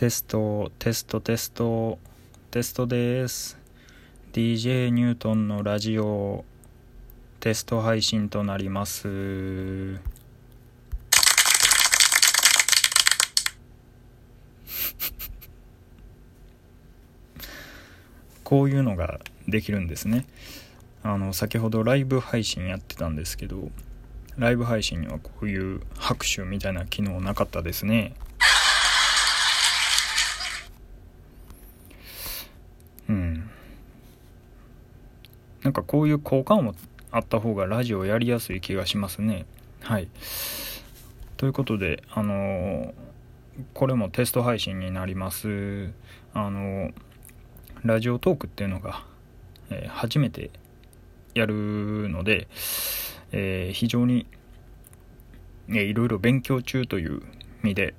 テストテストテストテストです。DJ ニュートンのラジオテスト配信となります。こういうのができるんですね。あの先ほどライブ配信やってたんですけどライブ配信にはこういう拍手みたいな機能なかったですねうんなんかこういう効果音もあった方がラジオやりやすい気がしますね。はい。ということであのー、これもテスト配信になります。あのー、ラジオトークっていうのが、えー、初めてやるので、え、非常に、えー、いろいろ勉強中という意味で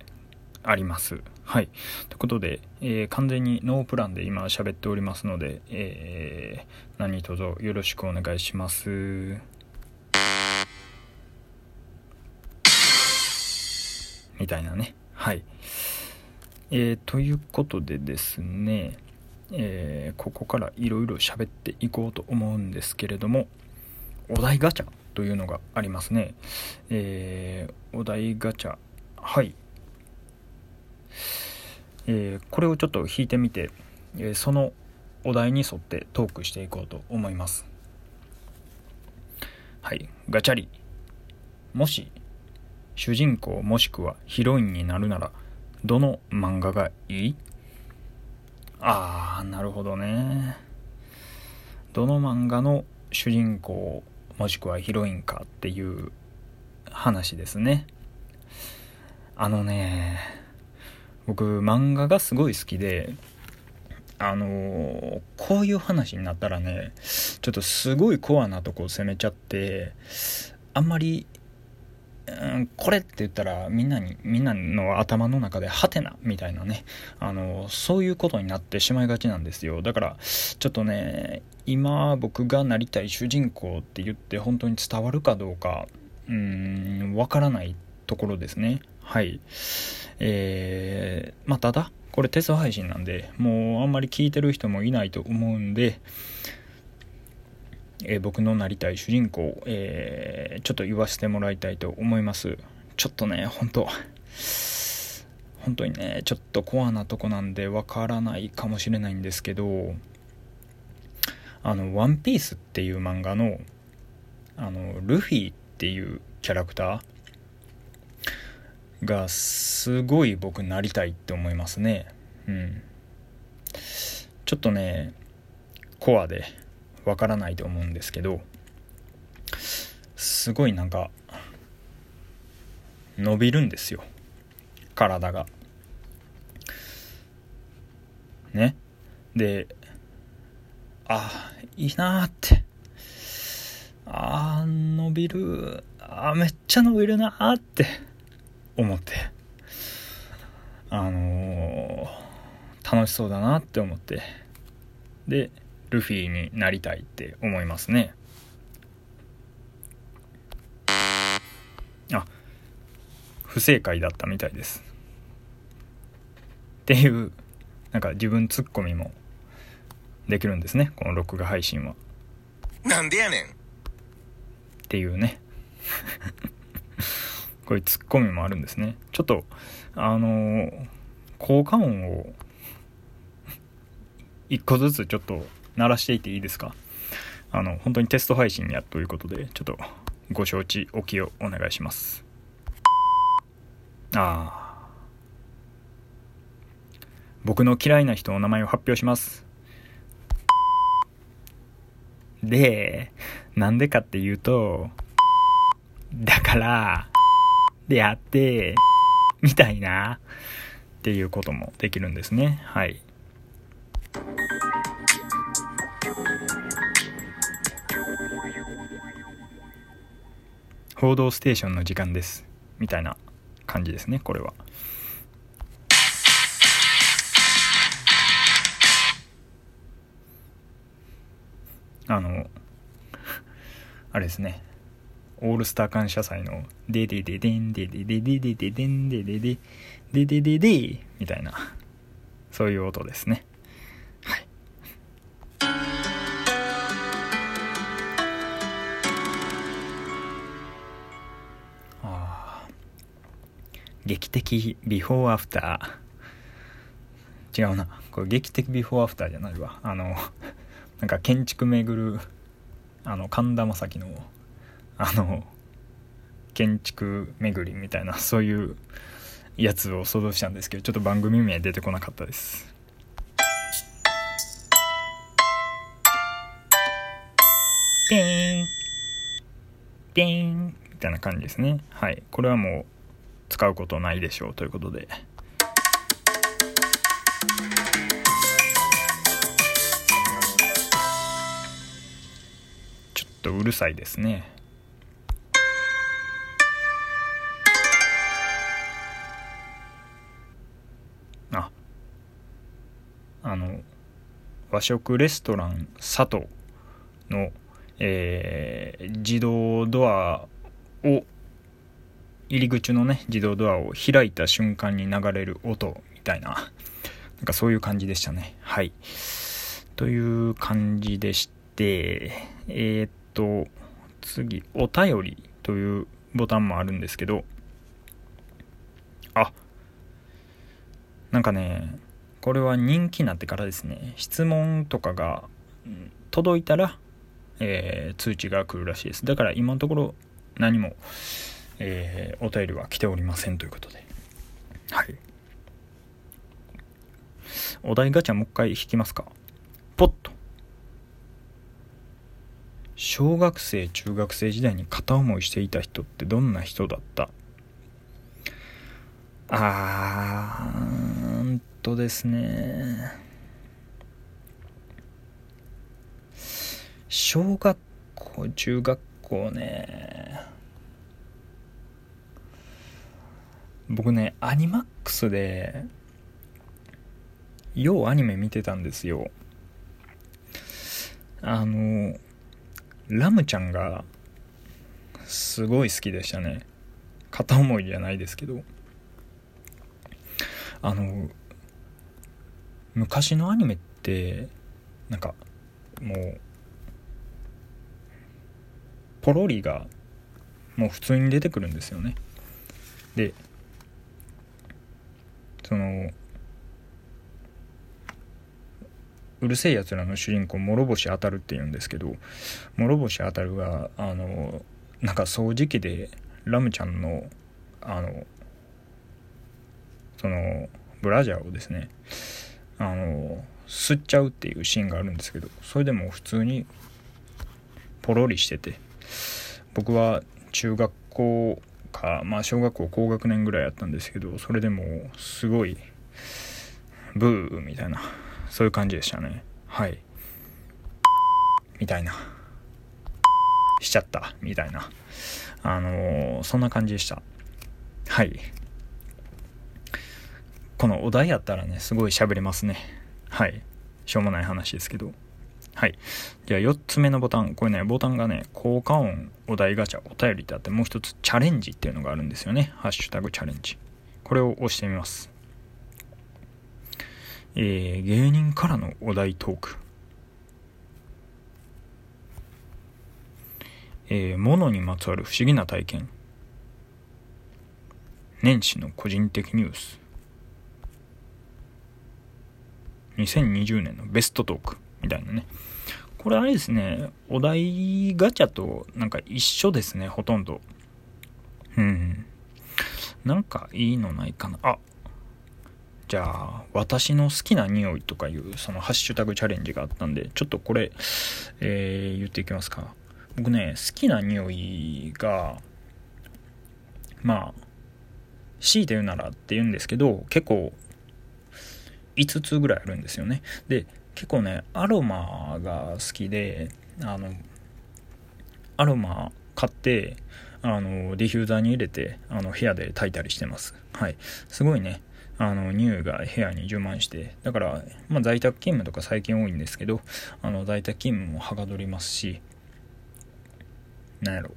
あります。はい。ということで、えー、完全にノープランで今喋っておりますので、えー、何卒よろしくお願いします。みたいなね。はい。えー、ということでですね、えー、ここからいろいろ喋っていこうと思うんですけれども、お題ガチャというのがありますね。えー、お題ガチャ。はい。えー、これをちょっと引いてみて、えそのお題に沿ってトークしていこうと思います。はい。ガチャリ。もし、主人公もしくはヒロインになるなら、どの漫画がいい？ああ、なるほどね。どの漫画の主人公もしくはヒロインかっていう話ですね。あのね、僕漫画がすごい好きで、あのー、こういう話になったらね、ちょっとすごいコアなとこを攻めちゃって、あんまりうん、これって言ったらみんなにみんなの頭の中でハテナみたいなねあのそういうことになってしまいがちなんですよ。だからちょっとね今僕がなりたい主人公って言って本当に伝わるかどうかうんわからないところですね。はいえー、まあただこれテスト配信なんでもうあんまり聞いてる人もいないと思うんでえー、僕のなりたい主人公、えー、ちょっと言わせてもらいたいと思います。ちょっとね、本当本当にね、ちょっとコアなとこなんでわからないかもしれないんですけど、あの、ワンピースっていう漫画の、あの、ルフィっていうキャラクターがすごい僕なりたいって思いますね。うん。ちょっとね、コアで、わからないと思うんですけどすごいなんか伸びるんですよ。体が。ね。であいいなって。あ伸びる。あめっちゃ伸びるなって。思って。あのー、楽しそうだなって思って。でルフィになりたいって思いますね。あ不正解だったみたいです。っていうなんか自分ツッコミもできるんですね。この録画配信は。なんでやねん。っていうねこういうツッコミもあるんですねちょっとあのー、効果音を 一個ずつちょっと鳴らしていていいですか？あの、本当にテスト配信やということで、ちょっとご承知おきをお願いします。ああ。僕の嫌いな人の名前を発表します。で、なんでかっていうと、だから、であって、みたいな、っていうこともできるんですね。はい。報道ステーションの時間ですみたいな感じですねこれはあの あれですねオールスター感謝祭の、ででででん、でででででででん、ででで、でででで、みたいな、そういう音ですね。はい。ああ。劇的ビフォーアフター。違うな。これ劇的ビフォーアフターじゃないわ。あの、なんか建築巡る、あの、神田正輝の、あの建築巡りみたいな そういうやつを想像したんですけどちょっと番組名出てこなかったです。ピーンピーンみたいな感じですね。はい。これはもう使うことないでしょうということで。ちょっとうるさいですねあの和食レストラン佐藤の、えー自動ドアを入り口のね自動ドアを開いた瞬間に流れる音みたいななんかそういう感じでしたね。はい。という感じでしてえー、っと次お便りというボタンもあるんですけどあなんかねこれは人気になってからですね。質問とかが届いたら、えー通知が来るらしいです。だから今のところ何も、えーお便りは来ておりませんということで。はい。お題ガチャもう一回引きますか。ポッと。小学生中学生時代に片思いしていた人ってどんな人だった？あー。とですね。小学校中学校ね。僕ねアニマックスでようアニメ見てたんですよ。あのラムちゃんがすごい好きでしたね。片思いじゃないですけど。あの昔のアニメってなんかもうポロリがもう普通に出てくるんですよね。でそのうるせえやつらの主人公諸星あたるって言うんですけど諸星あたるがあのなんか掃除機でラムちゃんのあのそのブラジャーをですねあの吸っちゃうっていうシーンがあるんですけどそれでも普通にポロリしてて僕は中学校かまあ小学校高学年ぐらいやったんですけどそれでもすごいブーみたいなそういう感じでしたね。はい。みたいな。しちゃった。みたいな。あのーそんな感じでした。はい。このお題やったらねすごい喋れますね。はい。しょうもない話ですけど。はい。じゃあ4つ目のボタン。これねボタンがね効果音お題ガチャお便りってあってもう一つチャレンジっていうのがあるんですよね。ハッシュタグチャレンジ。これを押してみます。えー、芸人からのお題トーク。えー、物にまつわる不思議な体験。年始の個人的ニュース。2020年のベストトークみたいなね。これあれですねお題ガチャとなんか一緒ですねほとんど。うん。なんかいいのないかな。あじゃあ私の好きな匂いとかいうそのハッシュタグチャレンジがあったんでちょっとこれ、えー言っていきますか。僕ね好きな匂いがまあ強いて言うならって言うんですけど結構5つぐらいあるんですよね。で結構ねアロマが好きであのアロマ買ってあのディフューザーに入れてあの部屋で炊いたりしてます。はい。すごいね。あの匂いが部屋に充満してだから、まあ、在宅勤務とか最近多いんですけどあの在宅勤務もはかどりますしなんやろ。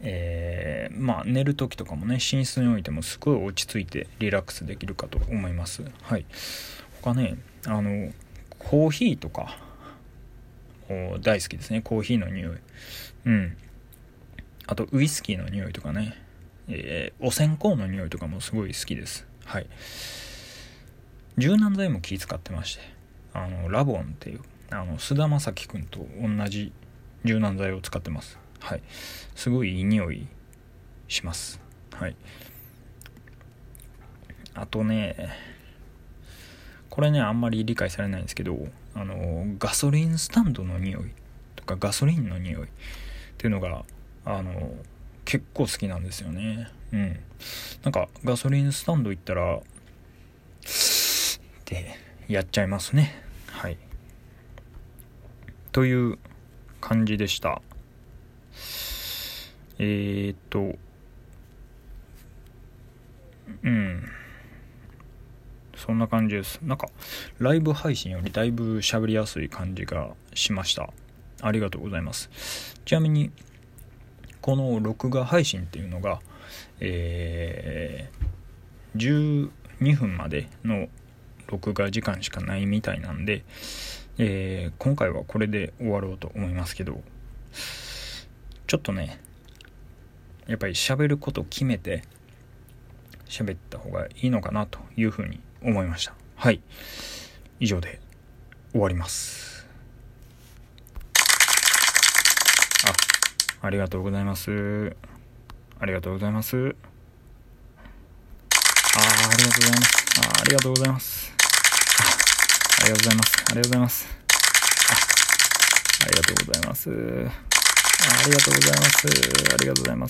えー、まあ寝る時とかもね寝室においてもすごい落ち着いてリラックスできるかと思います。はい。他ねあのコーヒーとか大好きですね。コーヒーの匂い。うん。あとウイスキーの匂いとかね、えー、お線香の匂いとかもすごい好きです。はい。柔軟剤も気使ってまして。あのラボンっていうあの菅田将暉君と同じ柔軟剤を使ってます。はい。すごいいい匂いします。はい。あとねこれねあんまり理解されないんですけどあのガソリンスタンドの匂いとかガソリンの匂いっていうのがあの結構好きなんですよね。うん。なんかガソリンスタンド行ったらってやっちゃいますね。はい。という感じでした。えー、っとうん。そんな感じです。なんかライブ配信よりだいぶ喋りやすい感じがしました。ありがとうございます。ちなみにこの録画配信っていうのがえー、12分までの録画時間しかないみたいなんで、えー、今回はこれで終わろうと思いますけど。ちょっとねやっぱり喋ることを決めて喋った方がいいのかなというふうに思いました。はい。以上で終わります。あありがとうございます。ありがとうございます。あありがとうございます。あありがとうございます。ありがとうございます。ありがとうございます。あありがとうございます。ありがとうございます。ありがとうございます。